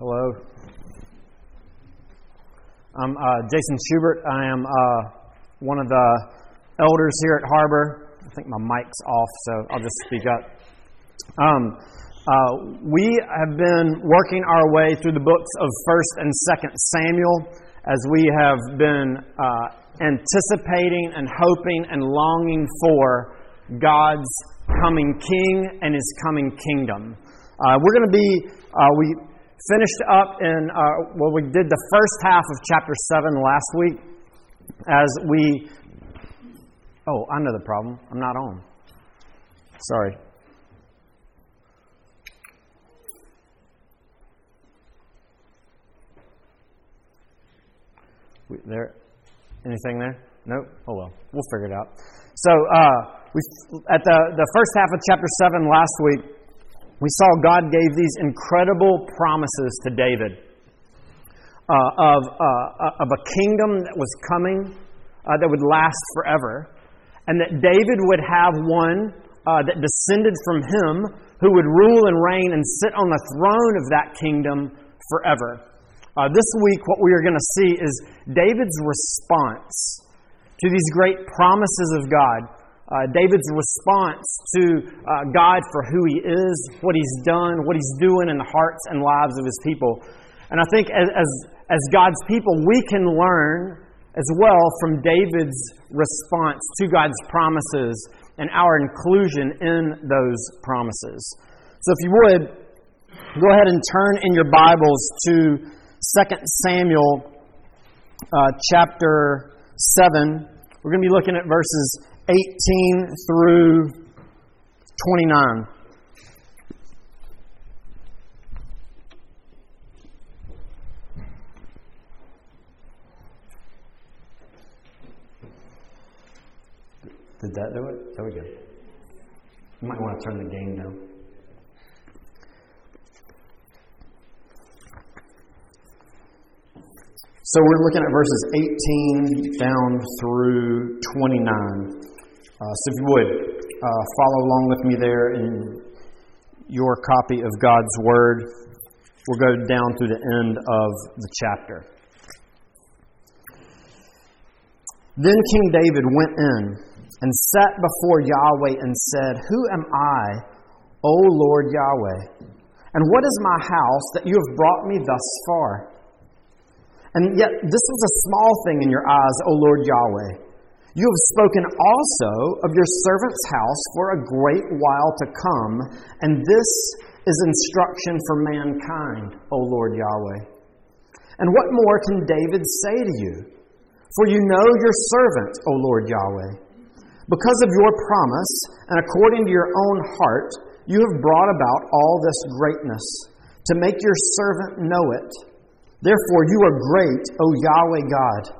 Hello. I'm uh, Jason Schubert. I am uh, one of the elders here at Harbor. I think my mic's off, so I'll just speak up. Um, uh, we have been working our way through the books of First and Second Samuel as we have been uh, anticipating and hoping and longing for God's coming King and His coming kingdom. Uh, we're going to be uh, we finished up in, uh, well, we did the first half of chapter 7 last week as we, oh, I know the problem. I'm not on. Sorry. There, anything there? Nope. Oh well, we'll figure it out. So, uh, we at the the first half of chapter seven last week, we saw God gave these incredible promises to David uh, of, uh, of a kingdom that was coming uh, that would last forever, and that David would have one uh, that descended from him who would rule and reign and sit on the throne of that kingdom forever. Uh, this week, what we are going to see is David's response to these great promises of God uh, David's response to uh, God for who he is, what he's done, what he's doing in the hearts and lives of his people. And I think as, as, as God's people, we can learn as well from David's response to God's promises and our inclusion in those promises. So if you would, go ahead and turn in your Bibles to 2 Samuel uh, chapter 7. We're going to be looking at verses 18 through 29. Did that do it? There we go. You might want to turn the game down. So we're looking at verses 18 down through 29. Uh, so if you would, uh, follow along with me there in your copy of God's Word. We'll go down through the end of the chapter. Then King David went in and sat before Yahweh and said, Who am I, O Lord Yahweh? And what is my house that you have brought me thus far? And yet this is a small thing in your eyes, O Lord Yahweh. You have spoken also of your servant's house for a great while to come, and this is instruction for mankind, O Lord Yahweh. And what more can David say to you? For you know your servant, O Lord Yahweh. Because of your promise, and according to your own heart, you have brought about all this greatness, to make your servant know it. Therefore, you are great, O Yahweh God.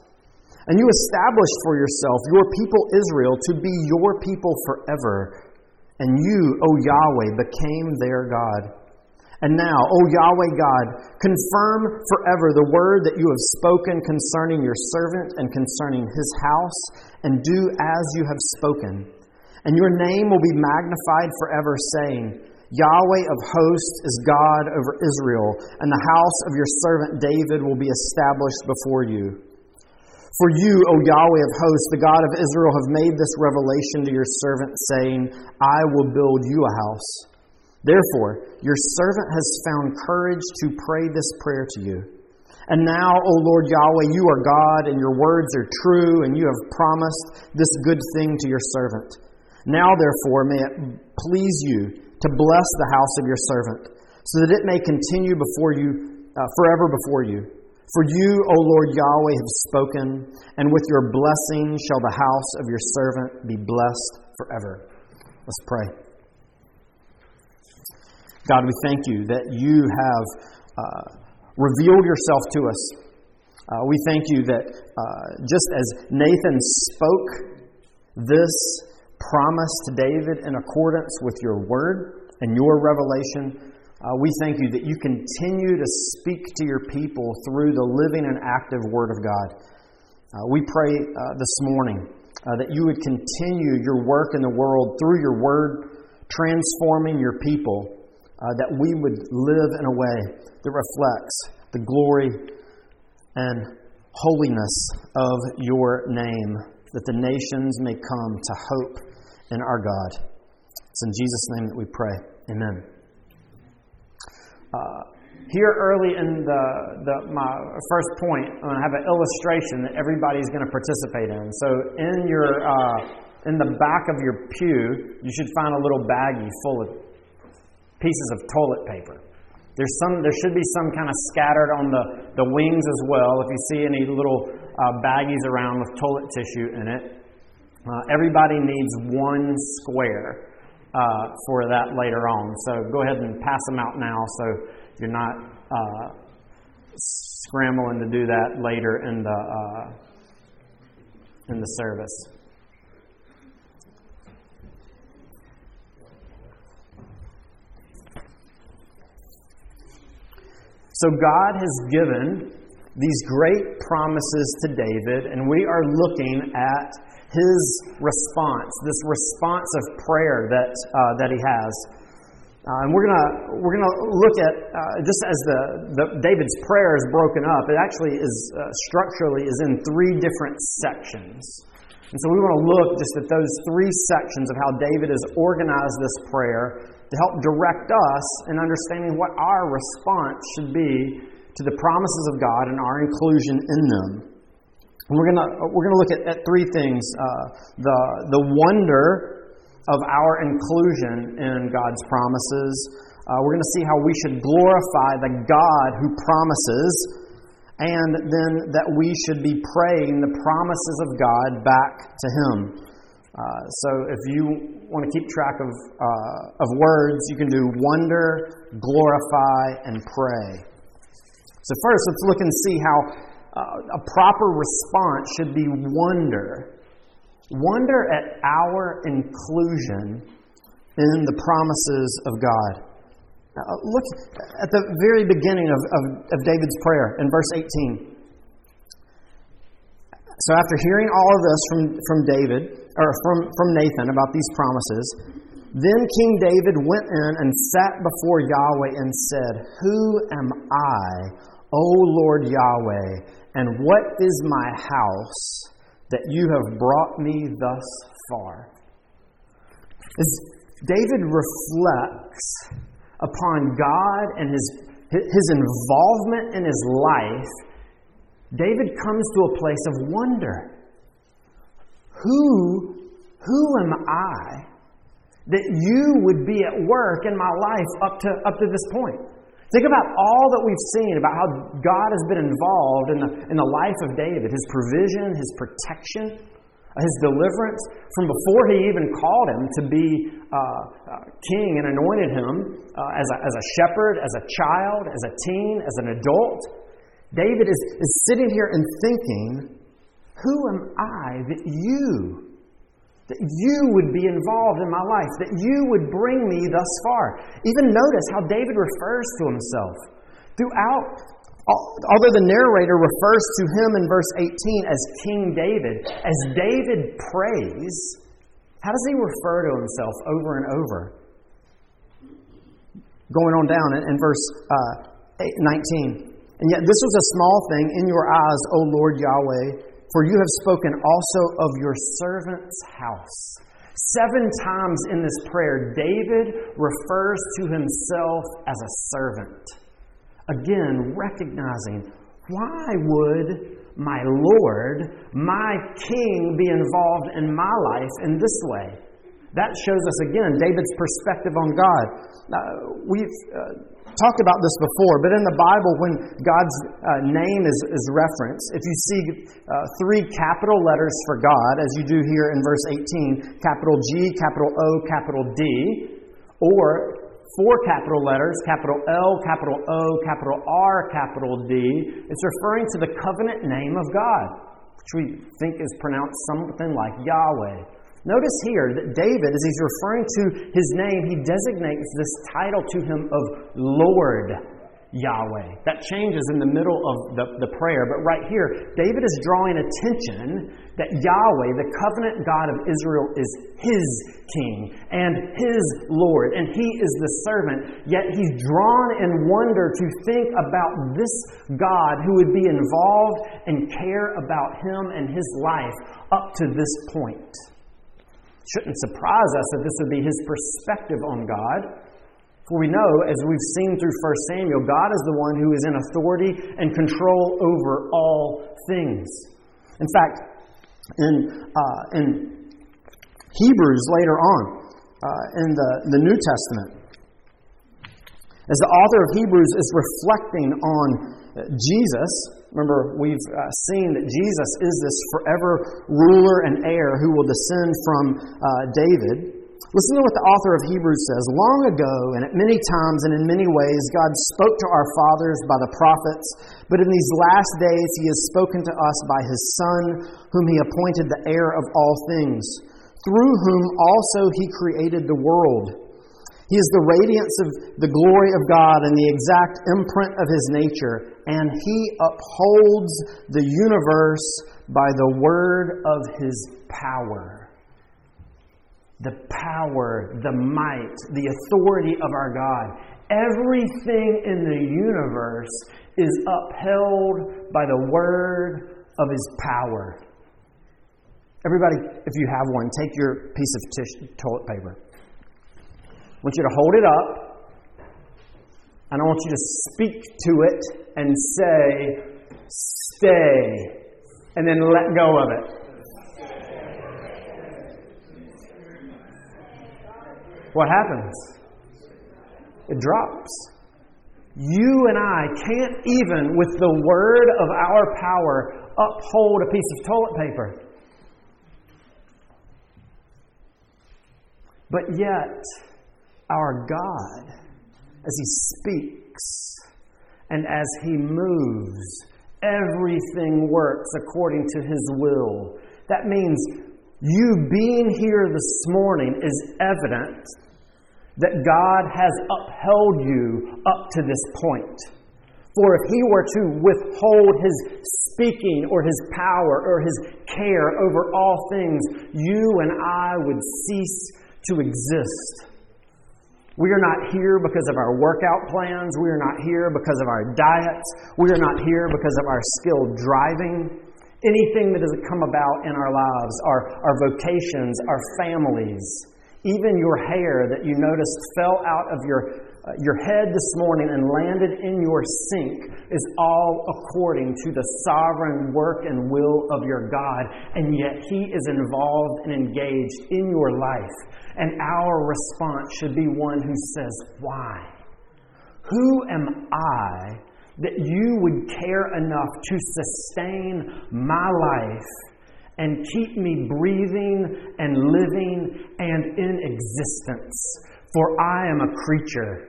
And you established for yourself your people Israel to be your people forever. And you, O Yahweh, became their God. And now, O Yahweh God, confirm forever the word that you have spoken concerning your servant and concerning his house, and do as you have spoken. And your name will be magnified forever, saying, Yahweh of hosts is God over Israel, and the house of your servant David will be established before you. For you, O Yahweh of hosts, the God of Israel, have made this revelation to your servant, saying, I will build you a house. Therefore, your servant has found courage to pray this prayer to you. And now, O Lord Yahweh, you are God, and your words are true, and you have promised this good thing to your servant. Now, therefore, may it please you to bless the house of your servant, so that it may continue before you, uh, forever before you. For you, O Lord Yahweh, have spoken, and with your blessing shall the house of your servant be blessed forever. Let's pray. God, we thank you that you have uh, revealed yourself to us. Uh, we thank you that uh, just as Nathan spoke this promise to David in accordance with your word and your revelation, uh, we thank you that you continue to speak to your people through the living and active word of God. Uh, we pray uh, this morning uh, that you would continue your work in the world through your word, transforming your people, that we would live in a way that reflects the glory and holiness of your name, that the nations may come to hope in our God. It's in Jesus' name that we pray. Amen. Uh, here early in the, the, my first point, I'm going to have an illustration that everybody's going to participate in. So in your uh, in the back of your pew, you should find a little baggie full of pieces of toilet paper. There's some, there should be some kind of scattered on the, the wings as well. If you see any little uh, baggies around with toilet tissue in it, uh, everybody needs one square uh, for that later on. So go ahead and pass them out now so you're not uh, scrambling to do that later in the, uh, in the service. So God has given these great promises to David, and we are looking at his response, this response of prayer that, uh, that he has. Uh, and we're gonna we're gonna look at uh, just as the, the, David's prayer is broken up. It actually is uh, structurally is in three different sections, and so we want to look just at those three sections of how David has organized this prayer to help direct us in understanding what our response should be to the promises of God and our inclusion in them. And we're going we're gonna look at, at three things uh, the, the wonder of our inclusion in God's promises. Uh, we're going to see how we should glorify the God who promises, and then that we should be praying the promises of God back to Him. Uh, so if you want to keep track of, uh, of words, you can do wonder, glorify, and pray. So, first, let's look and see how uh, a proper response should be wonder. Wonder at our inclusion in the promises of God. Uh, look at the very beginning of, of, of David's prayer in verse 18. So, after hearing all of this from, from David, or from, from Nathan about these promises. Then King David went in and sat before Yahweh and said, Who am I, O Lord Yahweh, and what is my house that you have brought me thus far? As David reflects upon God and his, his involvement in his life, David comes to a place of wonder. Who, who am I that you would be at work in my life up to, up to this point? Think about all that we've seen about how God has been involved in the, in the life of David his provision, his protection, his deliverance, from before he even called him to be uh, uh, king and anointed him uh, as, a, as a shepherd, as a child, as a teen, as an adult. David is, is sitting here and thinking, who am I that you, that you would be involved in my life, that you would bring me thus far? Even notice how David refers to himself. Throughout, although the narrator refers to him in verse 18 as King David, as David prays, how does he refer to himself over and over? Going on down in, verse uh, 19. And yet, this was a small thing in your eyes, O Lord Yahweh for you have spoken also of your servant's house. Seven times in this prayer, David refers to himself as a servant. Again, recognizing why would my Lord, my King, be involved in my life in this way? That shows us again David's perspective on God. Uh, we've uh, talked about this before, but in the Bible, when God's uh, name is, is referenced, if you see uh, three capital letters for God, as you do here in verse 18 capital G, capital O, capital D, or four capital letters capital L, capital O, capital R, capital D. It's referring to the covenant name of God, which we think is pronounced something like Yahweh. Notice here that David, as he's referring to his name, he designates this title to him of Lord. Yahweh. That changes in the middle of the, the prayer, but right here, David is drawing attention that Yahweh, the covenant God of Israel, is his king and his Lord, and he is the servant. Yet he's drawn in wonder to think about this God who would be involved and care about him and his life up to this point. Shouldn't surprise us that this would be his perspective on God. For we know, as we've seen through 1 Samuel, God is the one who is in authority and control over all things. In fact, in, uh, in Hebrews later on, uh, in the, the New Testament, as the author of Hebrews is reflecting on Jesus, remember we've uh, seen that Jesus is this forever ruler and heir who will descend from uh, David. Listen to what the author of Hebrews says. Long ago, and at many times and in many ways, God spoke to our fathers by the prophets, but in these last days, He has spoken to us by His Son, whom He appointed the heir of all things, through whom also He created the world. He is the radiance of the glory of God and the exact imprint of His nature, and He upholds the universe by the word of His power the power, the might, the authority of our God. Everything in the universe is upheld by the word of his power. Everybody, if you have one, take your piece of toilet paper. I want you to hold it up, and I want you to speak to it and say, Stay, and then let go of it. what happens? It drops. You and I can't even, with the word of our power, uphold a piece of toilet paper. But yet, our God, as He speaks and as He moves, everything works according to His will. That means you being here this morning is evident that God has upheld you up to this point. For if He were to withhold His speaking or His power or His care over all things, you and I would cease to exist. We are not here because of our workout plans. We are not here because of our diets. We are not here because of our skilled driving. Anything that has come about in our lives, our, our vocations, our families, even your hair that you noticed fell out of your, uh, your head this morning and landed in your sink is all according to the sovereign work and will of your God. And yet He is involved and engaged in your life. And our response should be one who says, Why? Who am I that you would care enough to sustain my life and keep me breathing and living and in existence. For I am a creature.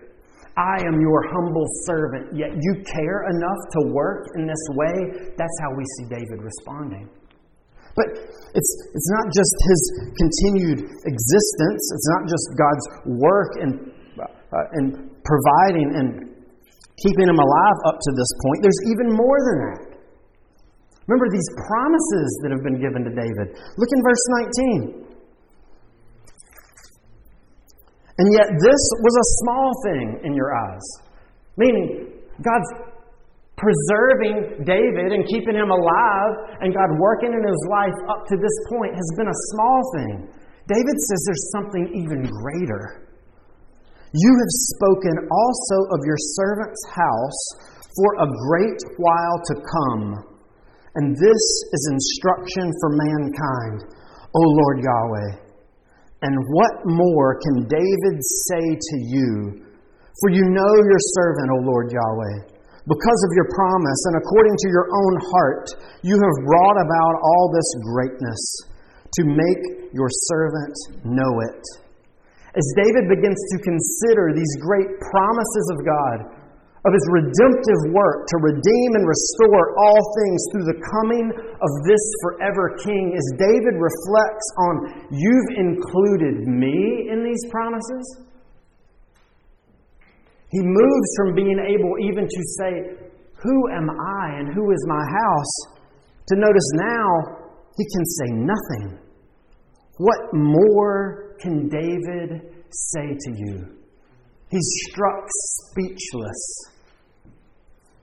I am your humble servant, yet you care enough to work in this way. That's how we see David responding. But it's, it's not just his continued existence, it's not just God's work in, uh, in providing and keeping him alive up to this point. There's even more than that. Remember these promises that have been given to David. Look in verse 19. And yet, this was a small thing in your eyes. Meaning, God's preserving David and keeping him alive, and God working in his life up to this point has been a small thing. David says there's something even greater. You have spoken also of your servant's house for a great while to come and this is instruction for mankind, O Lord Yahweh. And what more can David say to you? For you know your servant, O Lord Yahweh. Because of your promise and according to your own heart, you have brought about all this greatness to make your servant know it. As David begins to consider these great promises of God, of his redemptive work to redeem and restore all things through the coming of this forever King, as David reflects on, You've included me in these promises. He moves from being able even to say, Who am I and who is my house? to notice now he can say nothing. What more can David say to you? He's struck speechless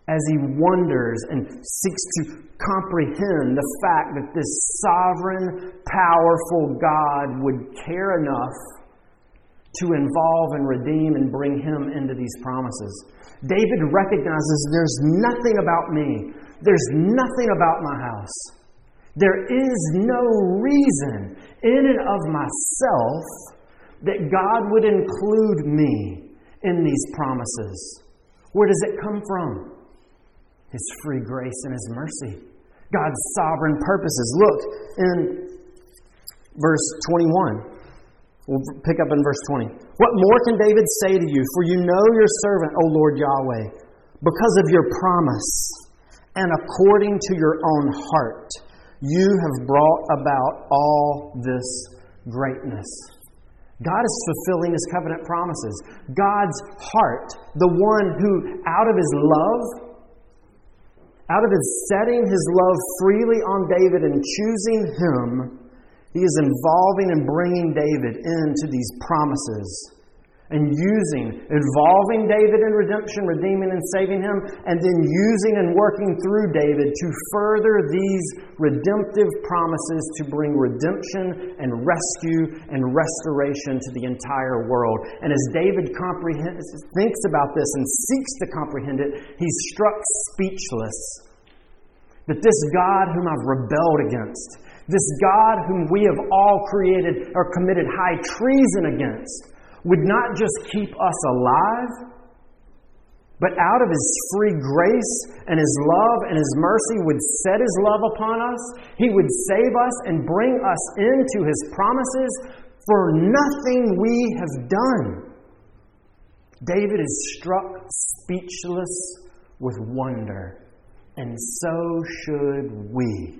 as he wonders and seeks to comprehend the fact that this sovereign, powerful God would care enough to involve and redeem and bring him into these promises. David recognizes there's nothing about me, there's nothing about my house. There is no reason in and of myself that God would include me in these promises. Where does it come from? His free grace and His mercy. God's sovereign purposes. Look in verse 21. We'll pick up in verse 20. What more can David say to you? For you know your servant, O Lord Yahweh, because of your promise and according to your own heart, you have brought about all this greatness. God is fulfilling his covenant promises. God's heart, the one who, out of his love, out of his setting his love freely on David and choosing him, he is involving and bringing David into these promises and using, involving David in redemption, redeeming and saving him, and then using and working through David to further these redemptive promises to bring redemption and rescue and restoration to the entire world. And as David comprehends, thinks about this and seeks to comprehend it, he's struck speechless that this God whom I've rebelled against, this God whom we have all created or committed high treason against, would not just keep us alive, but out of His free grace and His love and His mercy would set His love upon us. He would save us and bring us into His promises for nothing we have done. David is struck speechless with wonder, and so should we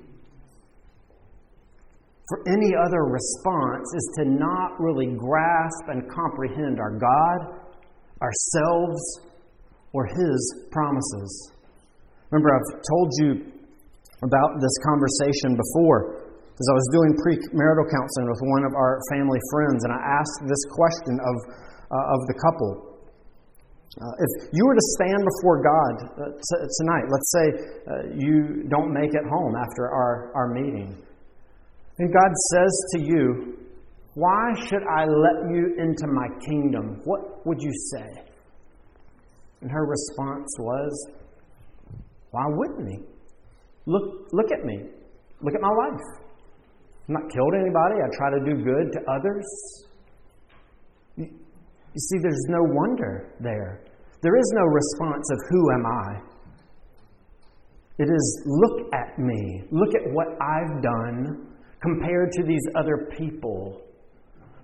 for any other response is to not really grasp and comprehend our God, ourselves, or His promises. Remember, I've told you about this conversation before because I was doing premarital counseling with one of our family friends, and I asked this question of, uh, of the couple. Uh, if you were to stand before God uh, t- tonight, let's say uh, you don't make it home after our, our meeting, and God says to you, Why should I let you into my kingdom? What would you say? And her response was, Why wouldn't he? Look, look at me. Look at my life. I've not killed anybody. I try to do good to others. You, you see, there's no wonder there. There is no response of, Who am I? It is, Look at me. Look at what I've done compared to these other people.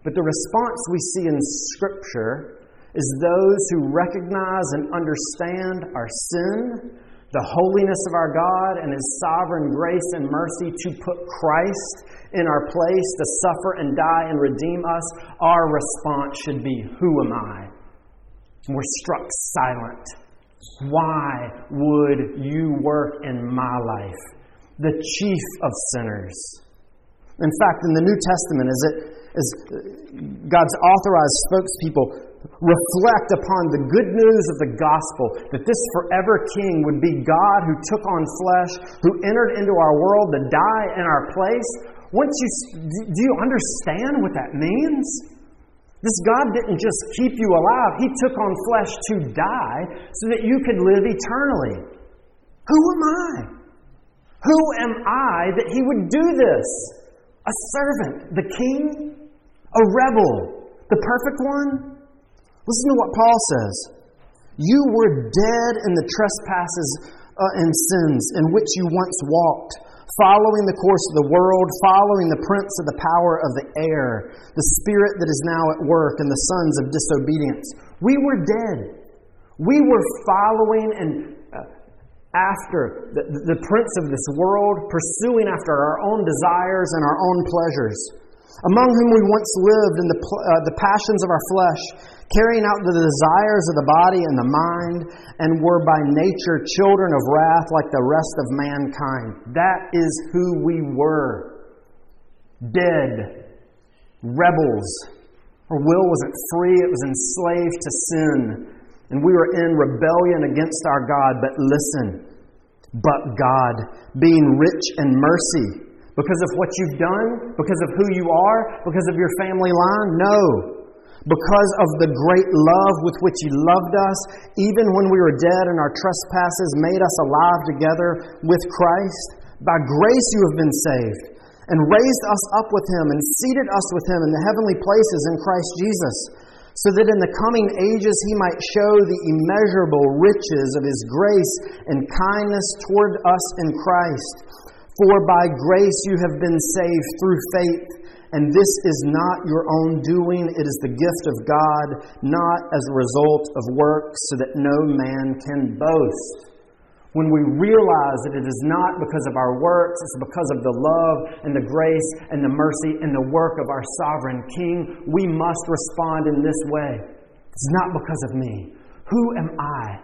But the response we see in Scripture is those who recognize and understand our sin, the holiness of our God, and His sovereign grace and mercy to put Christ in our place to suffer and die and redeem us. Our response should be, Who am I? And we're struck silent. Why would you work in my life, the chief of sinners? In fact, in the New Testament, as, it, as God's authorized spokespeople reflect upon the good news of the gospel that this forever king would be God who took on flesh, who entered into our world to die in our place, once you do you understand what that means? This God didn't just keep you alive, He took on flesh to die so that you could live eternally. Who am I? Who am I that He would do this? A servant, the king, a rebel, the perfect one. Listen to what Paul says. You were dead in the trespasses uh, and sins in which you once walked, following the course of the world, following the prince of the power of the air, the spirit that is now at work in the sons of disobedience. We were dead. We were following and after the, the prince of this world, pursuing after our own desires and our own pleasures among whom we once lived in the, uh, the passions of our flesh, carrying out the desires of the body and the mind, and were by nature children of wrath like the rest of mankind. That is who we were. Dead, rebels. Our will wasn't free, it was enslaved to sin. And we were in rebellion against our God. But listen, but God, being rich in mercy, because of what you've done? Because of who you are? Because of your family line? No. Because of the great love with which He loved us, even when we were dead and our trespasses made us alive together with Christ. By grace you have been saved, and raised us up with Him, and seated us with Him in the heavenly places in Christ Jesus, so that in the coming ages He might show the immeasurable riches of His grace and kindness toward us in Christ. For by grace you have been saved through faith, and this is not your own doing, it is the gift of God, not as a result of works, so that no man can boast. When we realize that it is not because of our works, it's because of the love and the grace and the mercy and the work of our sovereign King, we must respond in this way. It's not because of me. Who am I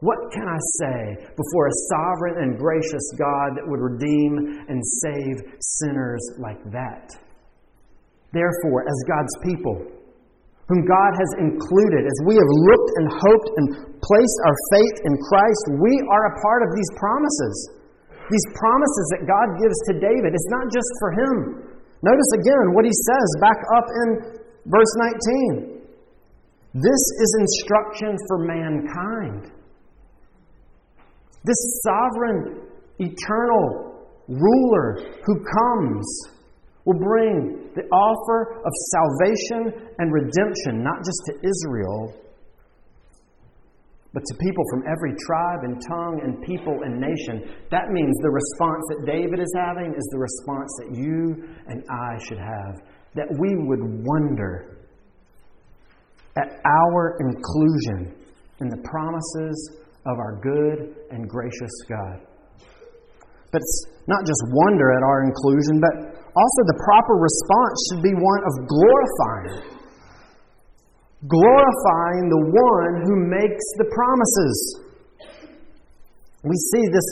what can I say before a sovereign and gracious God that would redeem and save sinners like that? Therefore, as God's people, whom God has included, as we have looked and hoped and placed our faith in Christ, we are a part of these promises. These promises that God gives to David, it's not just for him. Notice again what he says back up in verse 19. This is instruction for mankind. This sovereign, eternal ruler who comes will bring the offer of salvation and redemption, not just to Israel, but to people from every tribe and tongue and people and nation. That means the response that David is having is the response that you and I should have. That we would wonder at our inclusion in the promises of our good and gracious God. But not just wonder at our inclusion, but also the proper response should be one of glorifying. Glorifying the one who makes the promises. We see this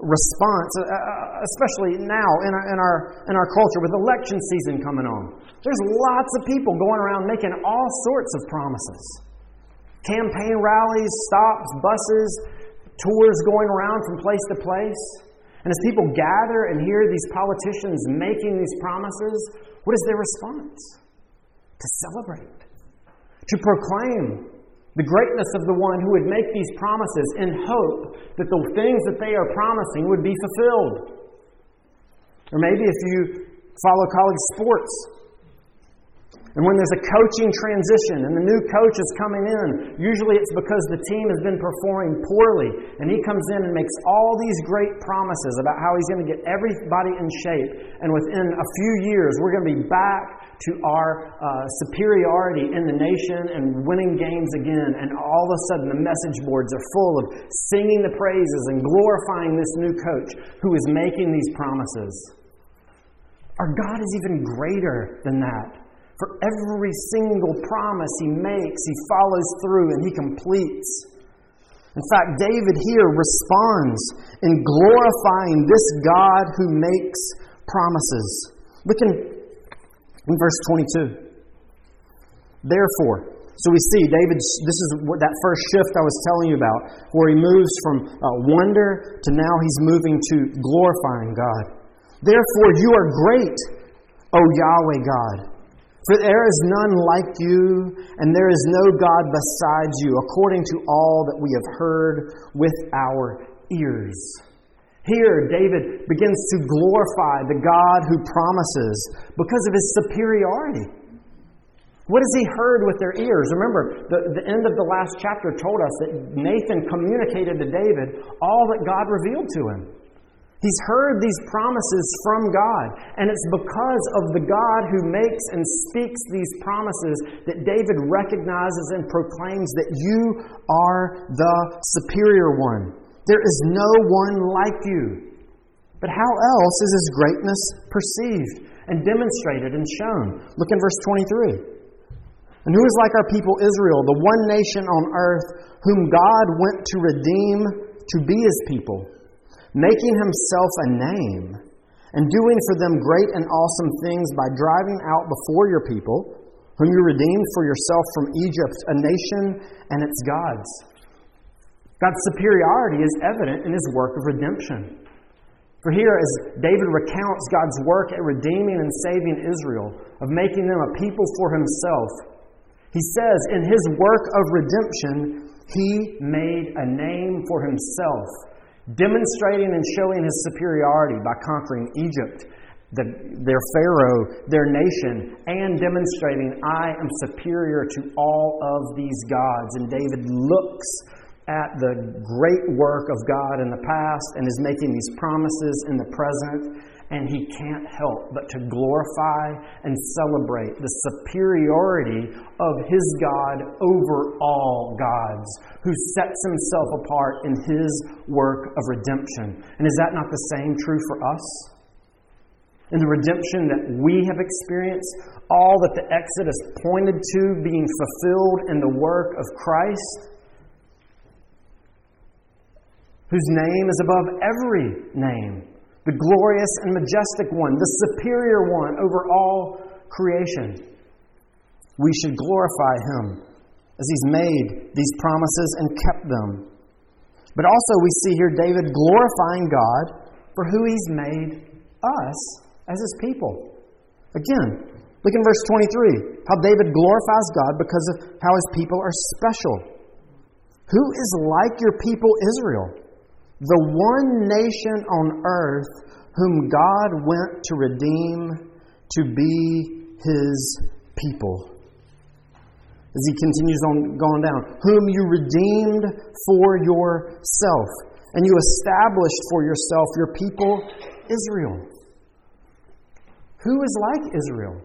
response, uh, uh, especially now in our, in, our, in our culture with election season coming on. There's lots of people going around making all sorts of promises campaign rallies, stops, buses, tours going around from place to place. And as people gather and hear these politicians making these promises, what is their response? To celebrate, to proclaim the greatness of the one who would make these promises in hope that the things that they are promising would be fulfilled. Or maybe if you follow college sports, and when there's a coaching transition and the new coach is coming in, usually it's because the team has been performing poorly. And he comes in and makes all these great promises about how he's going to get everybody in shape. And within a few years, we're going to be back to our uh, superiority in the nation and winning games again. And all of a sudden, the message boards are full of singing the praises and glorifying this new coach who is making these promises. Our God is even greater than that. For every single promise he makes, he follows through and he completes. In fact, David here responds in glorifying this God who makes promises. Look in, in verse 22. Therefore, so we see David, this is what, that first shift I was telling you about, where he moves from uh, wonder to now he's moving to glorifying God. Therefore, you are great, O Yahweh God. For there is none like you, and there is no God besides you, according to all that we have heard with our ears. Here, David begins to glorify the God who promises because of his superiority. What has he heard with their ears? Remember, the, the end of the last chapter told us that Nathan communicated to David all that God revealed to him. He's heard these promises from God, and it's because of the God who makes and speaks these promises that David recognizes and proclaims that you are the superior one. There is no one like you. But how else is his greatness perceived and demonstrated and shown? Look in verse 23. And who is like our people Israel, the one nation on earth whom God went to redeem to be his people? Making himself a name, and doing for them great and awesome things by driving out before your people, whom you redeemed for yourself from Egypt, a nation and its gods. God's superiority is evident in his work of redemption. For here, as David recounts God's work at redeeming and saving Israel, of making them a people for himself, he says, in his work of redemption, he made a name for himself demonstrating and showing his superiority by conquering Egypt, the, their Pharaoh, their nation, and demonstrating, I am superior to all of these gods. And David looks at the great work of God in the past and is making these promises in the present and he can't help but to glorify and celebrate the superiority of his God over all gods, who sets himself apart in his work of redemption. And is that not the same true for us? In the redemption that we have experienced, all that the Exodus pointed to being fulfilled in the work of Christ, whose name is above every name the glorious and majestic one, the superior one over all creation. We should glorify him as he's made these promises and kept them. But also, we see here David glorifying God for who he's made us as his people. Again, look in verse 23 how David glorifies God because of how his people are special. Who is like your people, Israel? The one nation on earth whom God went to redeem to be his people. As he continues on going down, whom you redeemed for yourself, and you established for yourself your people, Israel. Who is like Israel?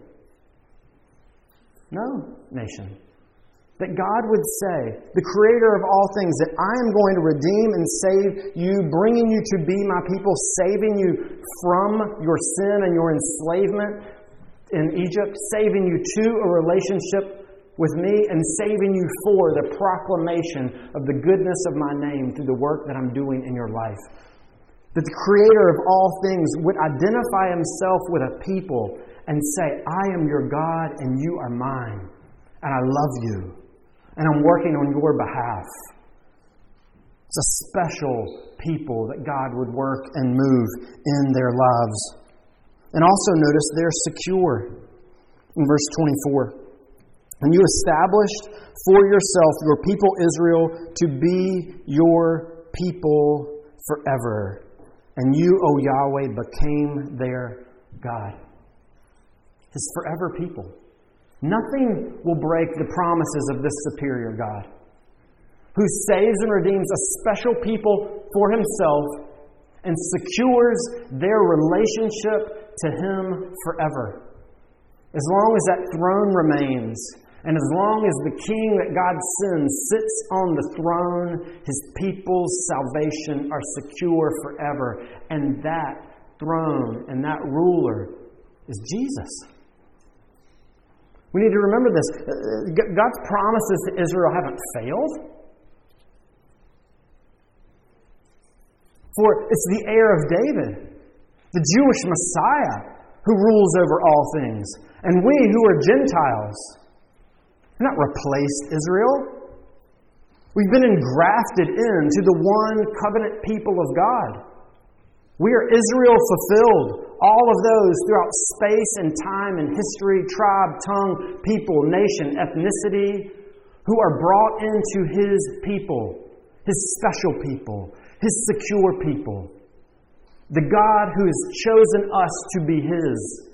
No nation that God would say, the creator of all things, that I am going to redeem and save you, bringing you to be my people, saving you from your sin and your enslavement in Egypt, saving you to a relationship with me, and saving you for the proclamation of the goodness of my name through the work that I'm doing in your life. That the creator of all things would identify himself with a people and say, I am your God and you are mine, and I love you and I'm working on your behalf. It's a special people that God would work and move in their lives. And also notice they're secure. In verse 24, and you established for yourself your people Israel to be your people forever. And you, O Yahweh, became their God. His forever people. Nothing will break the promises of this superior God, who saves and redeems a special people for himself and secures their relationship to him forever. As long as that throne remains, and as long as the king that God sends sits on the throne, his people's salvation are secure forever. And that throne and that ruler is Jesus. We need to remember this. Uh, God's promises to Israel haven't failed. For it's the heir of David, the Jewish Messiah, who rules over all things. And we who are Gentiles, have not replaced Israel. We've been engrafted into the one covenant people of God. We are Israel fulfilled, all of those throughout space and time and history, tribe, tongue, people, nation, ethnicity, who are brought into His people, His special people, His secure people. The God who has chosen us to be His,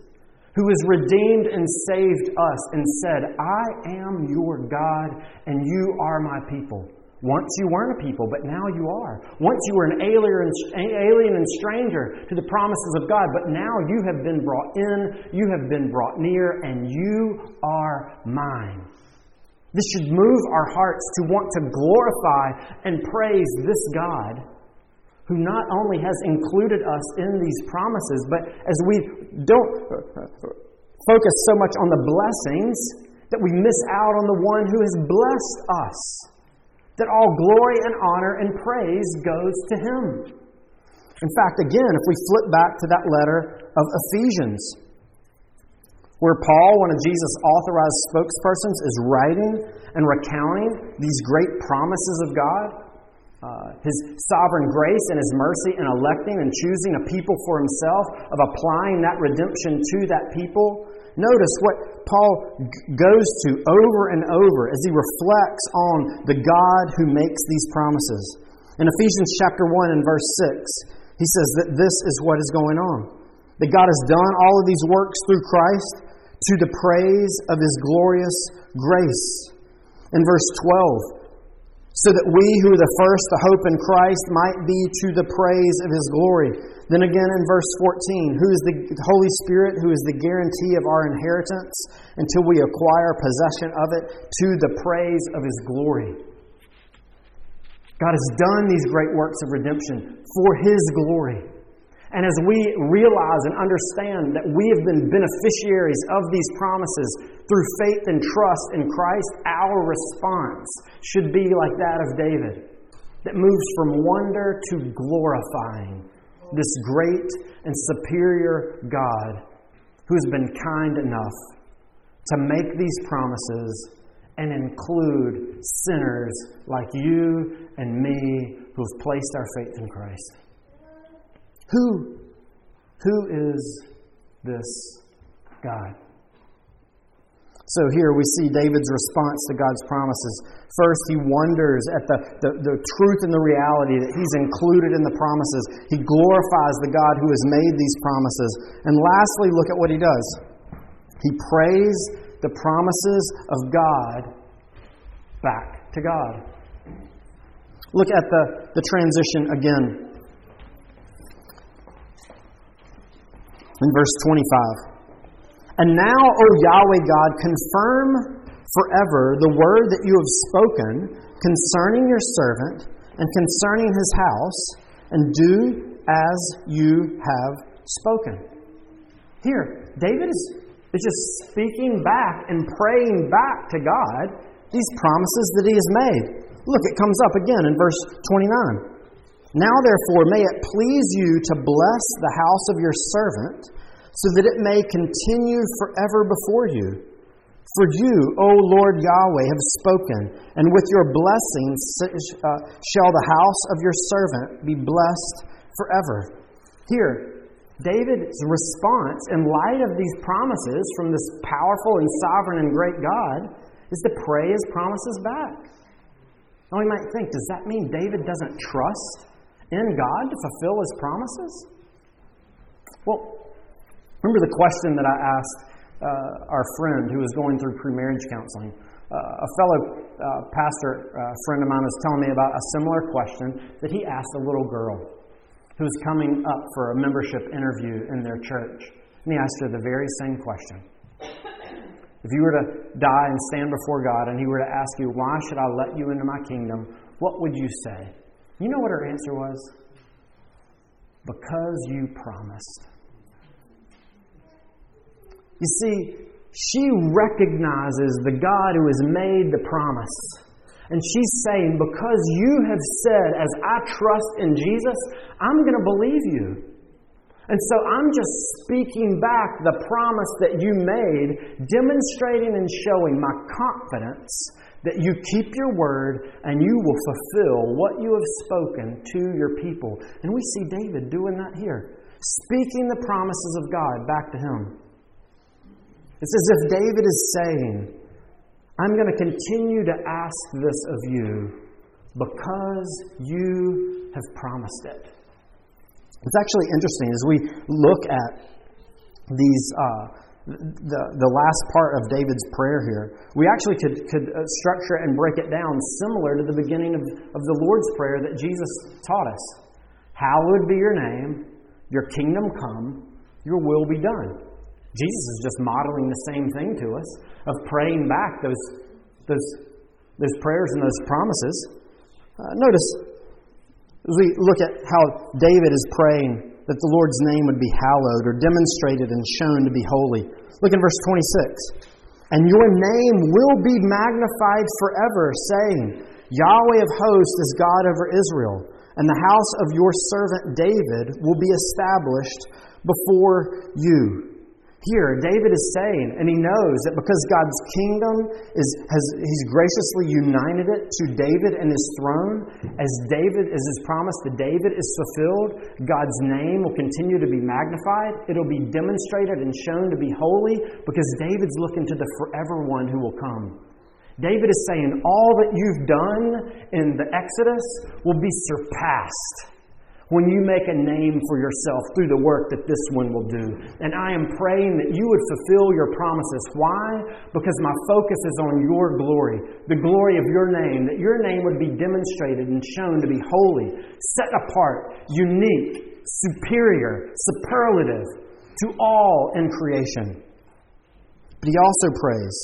who has redeemed and saved us and said, I am your God and you are my people. Once you weren't a people, but now you are. Once you were an alien and stranger to the promises of God, but now you have been brought in, you have been brought near, and you are mine. This should move our hearts to want to glorify and praise this God who not only has included us in these promises, but as we don't focus so much on the blessings, that we miss out on the one who has blessed us that all glory and honor and praise goes to him. In fact, again, if we flip back to that letter of Ephesians, where Paul, one of Jesus' authorized spokespersons, is writing and recounting these great promises of God, uh, his sovereign grace and his mercy in electing and choosing a people for himself, of applying that redemption to that people, Notice what Paul goes to over and over as he reflects on the God who makes these promises. In Ephesians chapter 1 and verse 6, he says that this is what is going on. That God has done all of these works through Christ to the praise of his glorious grace. In verse 12, so that we who are the first to hope in Christ might be to the praise of his glory. Then again in verse 14, who is the Holy Spirit, who is the guarantee of our inheritance until we acquire possession of it to the praise of his glory. God has done these great works of redemption for his glory. And as we realize and understand that we have been beneficiaries of these promises through faith and trust in Christ, our response should be like that of David, that moves from wonder to glorifying this great and superior God who has been kind enough to make these promises and include sinners like you and me who have placed our faith in Christ. Who, who is this God? So here we see David's response to God's promises. First, he wonders at the, the, the, truth and the reality that he's included in the promises. He glorifies the God who has made these promises. And lastly, look at what he does. He prays the promises of God back to God. Look at the, the transition again. In verse 25. And now, O Yahweh God, confirm forever the word that you have spoken concerning your servant and concerning his house, and do as you have spoken. Here, David is, is just speaking back and praying back to God these promises that he has made. Look, it comes up again in verse 29. Now, therefore, may it please you to bless the house of your servant, so that it may continue forever before you. For you, O Lord Yahweh, have spoken, and with your blessings uh, shall the house of your servant be blessed forever. Here, David's response, in light of these promises from this powerful and sovereign and great God, is to pray his promises back. Now, we might think, does that mean David doesn't trust in God to fulfill His promises? Well, remember the question that I asked uh, our friend who was going through premarriage counseling? Uh, a fellow uh, pastor uh, friend of mine was telling me about a similar question that he asked a little girl who was coming up for a membership interview in their church. And he asked her the very same question. If you were to die and stand before God and He were to ask you, Why should I let you into my kingdom? What would you say? You know what her answer was? Because you promised. You see, she recognizes the God who has made the promise. And she's saying, Because you have said, as I trust in Jesus, I'm going to believe you. And so I'm just speaking back the promise that you made, demonstrating and showing my confidence that you keep your word and you will fulfill what you have spoken to your people. And we see David doing that here, speaking the promises of God back to him. It's as if David is saying, I'm going to continue to ask this of you because you have promised it. It's actually interesting as we look at these uh, the, the last part of David's prayer here, we actually could, could uh, structure and break it down similar to the beginning of, of the Lord's Prayer that Jesus taught us. Hallowed be your name, your kingdom come, your will be done. Jesus is just modeling the same thing to us of praying back those, those, those prayers and those promises. Uh, notice, as we look at how David is praying that the Lord's name would be hallowed or demonstrated and shown to be holy. Look in verse 26. And your name will be magnified forever, saying, Yahweh of hosts is God over Israel, and the house of your servant David will be established before you. Here, David is saying, and he knows that because God's kingdom is, has, he's graciously united it to David and his throne, as David, as his promise to David is fulfilled, God's name will continue to be magnified. It'll be demonstrated and shown to be holy because David's looking to the forever one who will come. David is saying, all that you've done in the Exodus will be surpassed when you make a name for yourself through the work that this one will do. And I am praying that you would fulfill your promises. Why? Because my focus is on your glory, the glory of your name, that your name would be demonstrated and shown to be holy, set apart, unique, superior, superlative to all in creation. But he also prays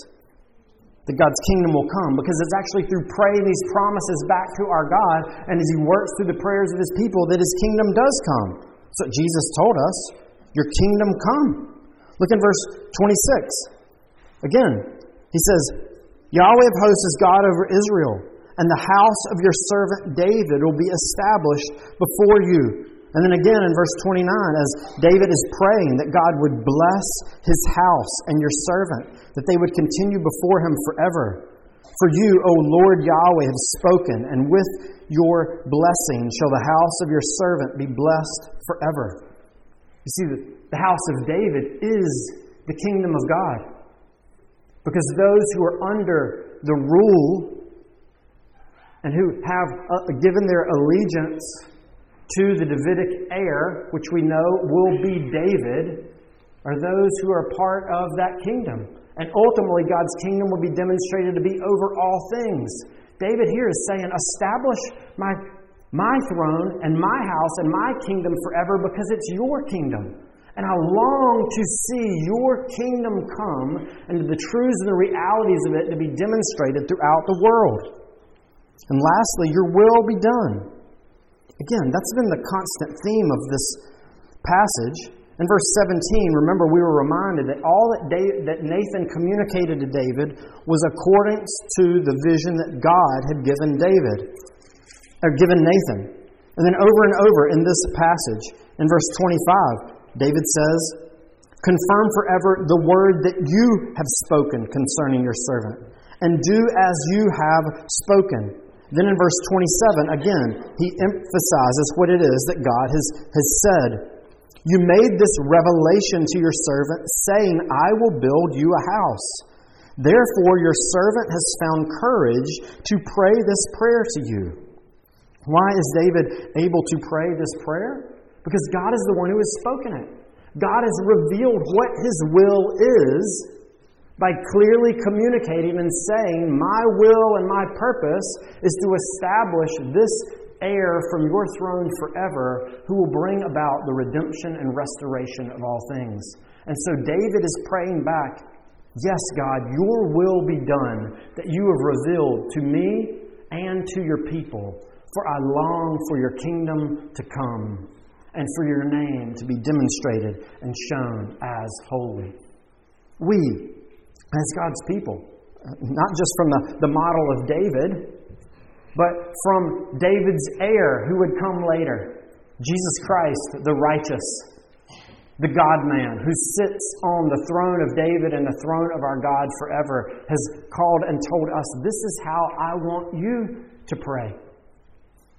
that God's kingdom will come because it's actually through praying these promises back to our God and as He works through the prayers of His people that His kingdom does come. So Jesus told us, Your kingdom come. Look in verse 26. Again, He says, Yahweh of hosts is God over Israel, and the house of your servant David will be established before you. And then again in verse 29, as David is praying that God would bless his house and your servant, that they would continue before him forever. For you, O Lord Yahweh, have spoken, and with your blessing shall the house of your servant be blessed forever. You see, the house of David is the kingdom of God. Because those who are under the rule and who have uh, given their allegiance to the Davidic heir, which we know will be David, are those who are part of that kingdom. And ultimately, God's kingdom will be demonstrated to be over all things. David here is saying, Establish my, my throne and my house and my kingdom forever because it's your kingdom. And I long to see your kingdom come and the truths and the realities of it to be demonstrated throughout the world. And lastly, your will be done. Again, that's been the constant theme of this passage. In verse 17, remember we were reminded that all that, David, that Nathan communicated to David was according to the vision that God had given David, or given Nathan. And then over and over in this passage, in verse 25, David says, Confirm forever the word that you have spoken concerning your servant, and do as you have spoken. Then in verse 27, again, he emphasizes what it is that God has, has said. You made this revelation to your servant, saying, I will build you a house. Therefore, your servant has found courage to pray this prayer to you. Why is David able to pray this prayer? Because God is the one who has spoken it. God has revealed what his will is by clearly communicating and saying, My will and my purpose is to establish this heir from your throne forever who will bring about the redemption and restoration of all things. And so David is praying back, Yes, God, your will be done that you have revealed to me and to your people. For I long for your kingdom to come and for your name to be demonstrated and shown as holy. We, as God's people. Not just from the, the model of David, but from David's heir who would come later Jesus Christ, the righteous, the God man who sits on the throne of David and the throne of our God forever, has called and told us this is how I want you to pray.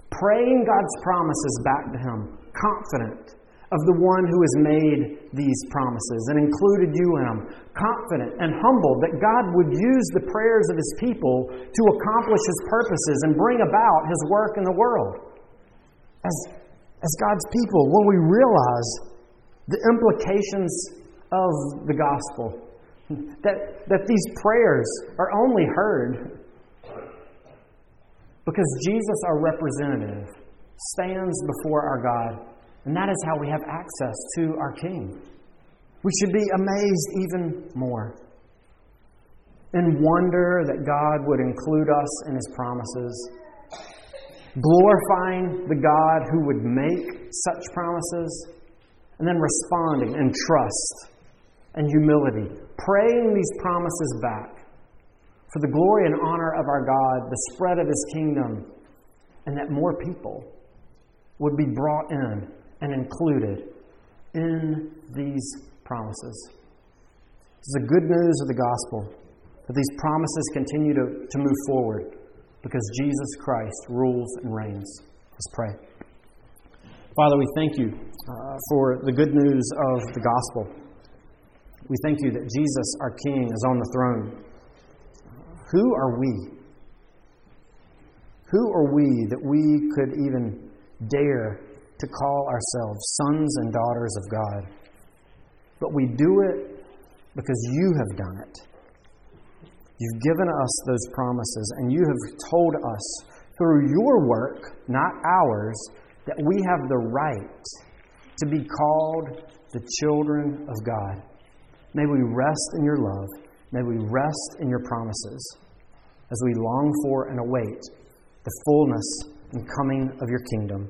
Praying God's promises back to Him, confident of the one who has made these promises and included you in them, confident and humbled that God would use the prayers of his people to accomplish his purposes and bring about his work in the world. As, as God's people, when we realize the implications of the gospel. That, that these prayers are only heard because Jesus, our representative, stands before our God, and that is how we have access to our King. We should be amazed even more and wonder that God would include us in His promises, glorifying the God who would make such promises, and then responding in trust and humility, praying these promises back for the glory and honor of our God, the spread of His kingdom, and that more people would be brought in and included in these promises. This is the good news of the gospel that these promises continue to, to move forward because Jesus Christ rules and reigns. Let's pray. Father, we thank you uh, for the good news of the gospel. We thank you that Jesus, our King, is on the throne. Who are we? Who are we that we could even dare to call ourselves sons and daughters of God? But we do it because you have done it. You've given us those promises, and you have told us through your work, not ours, that we have the right to be called the children of God. May we rest in your love. May we rest in your promises as we long for and await the fullness and coming of your kingdom.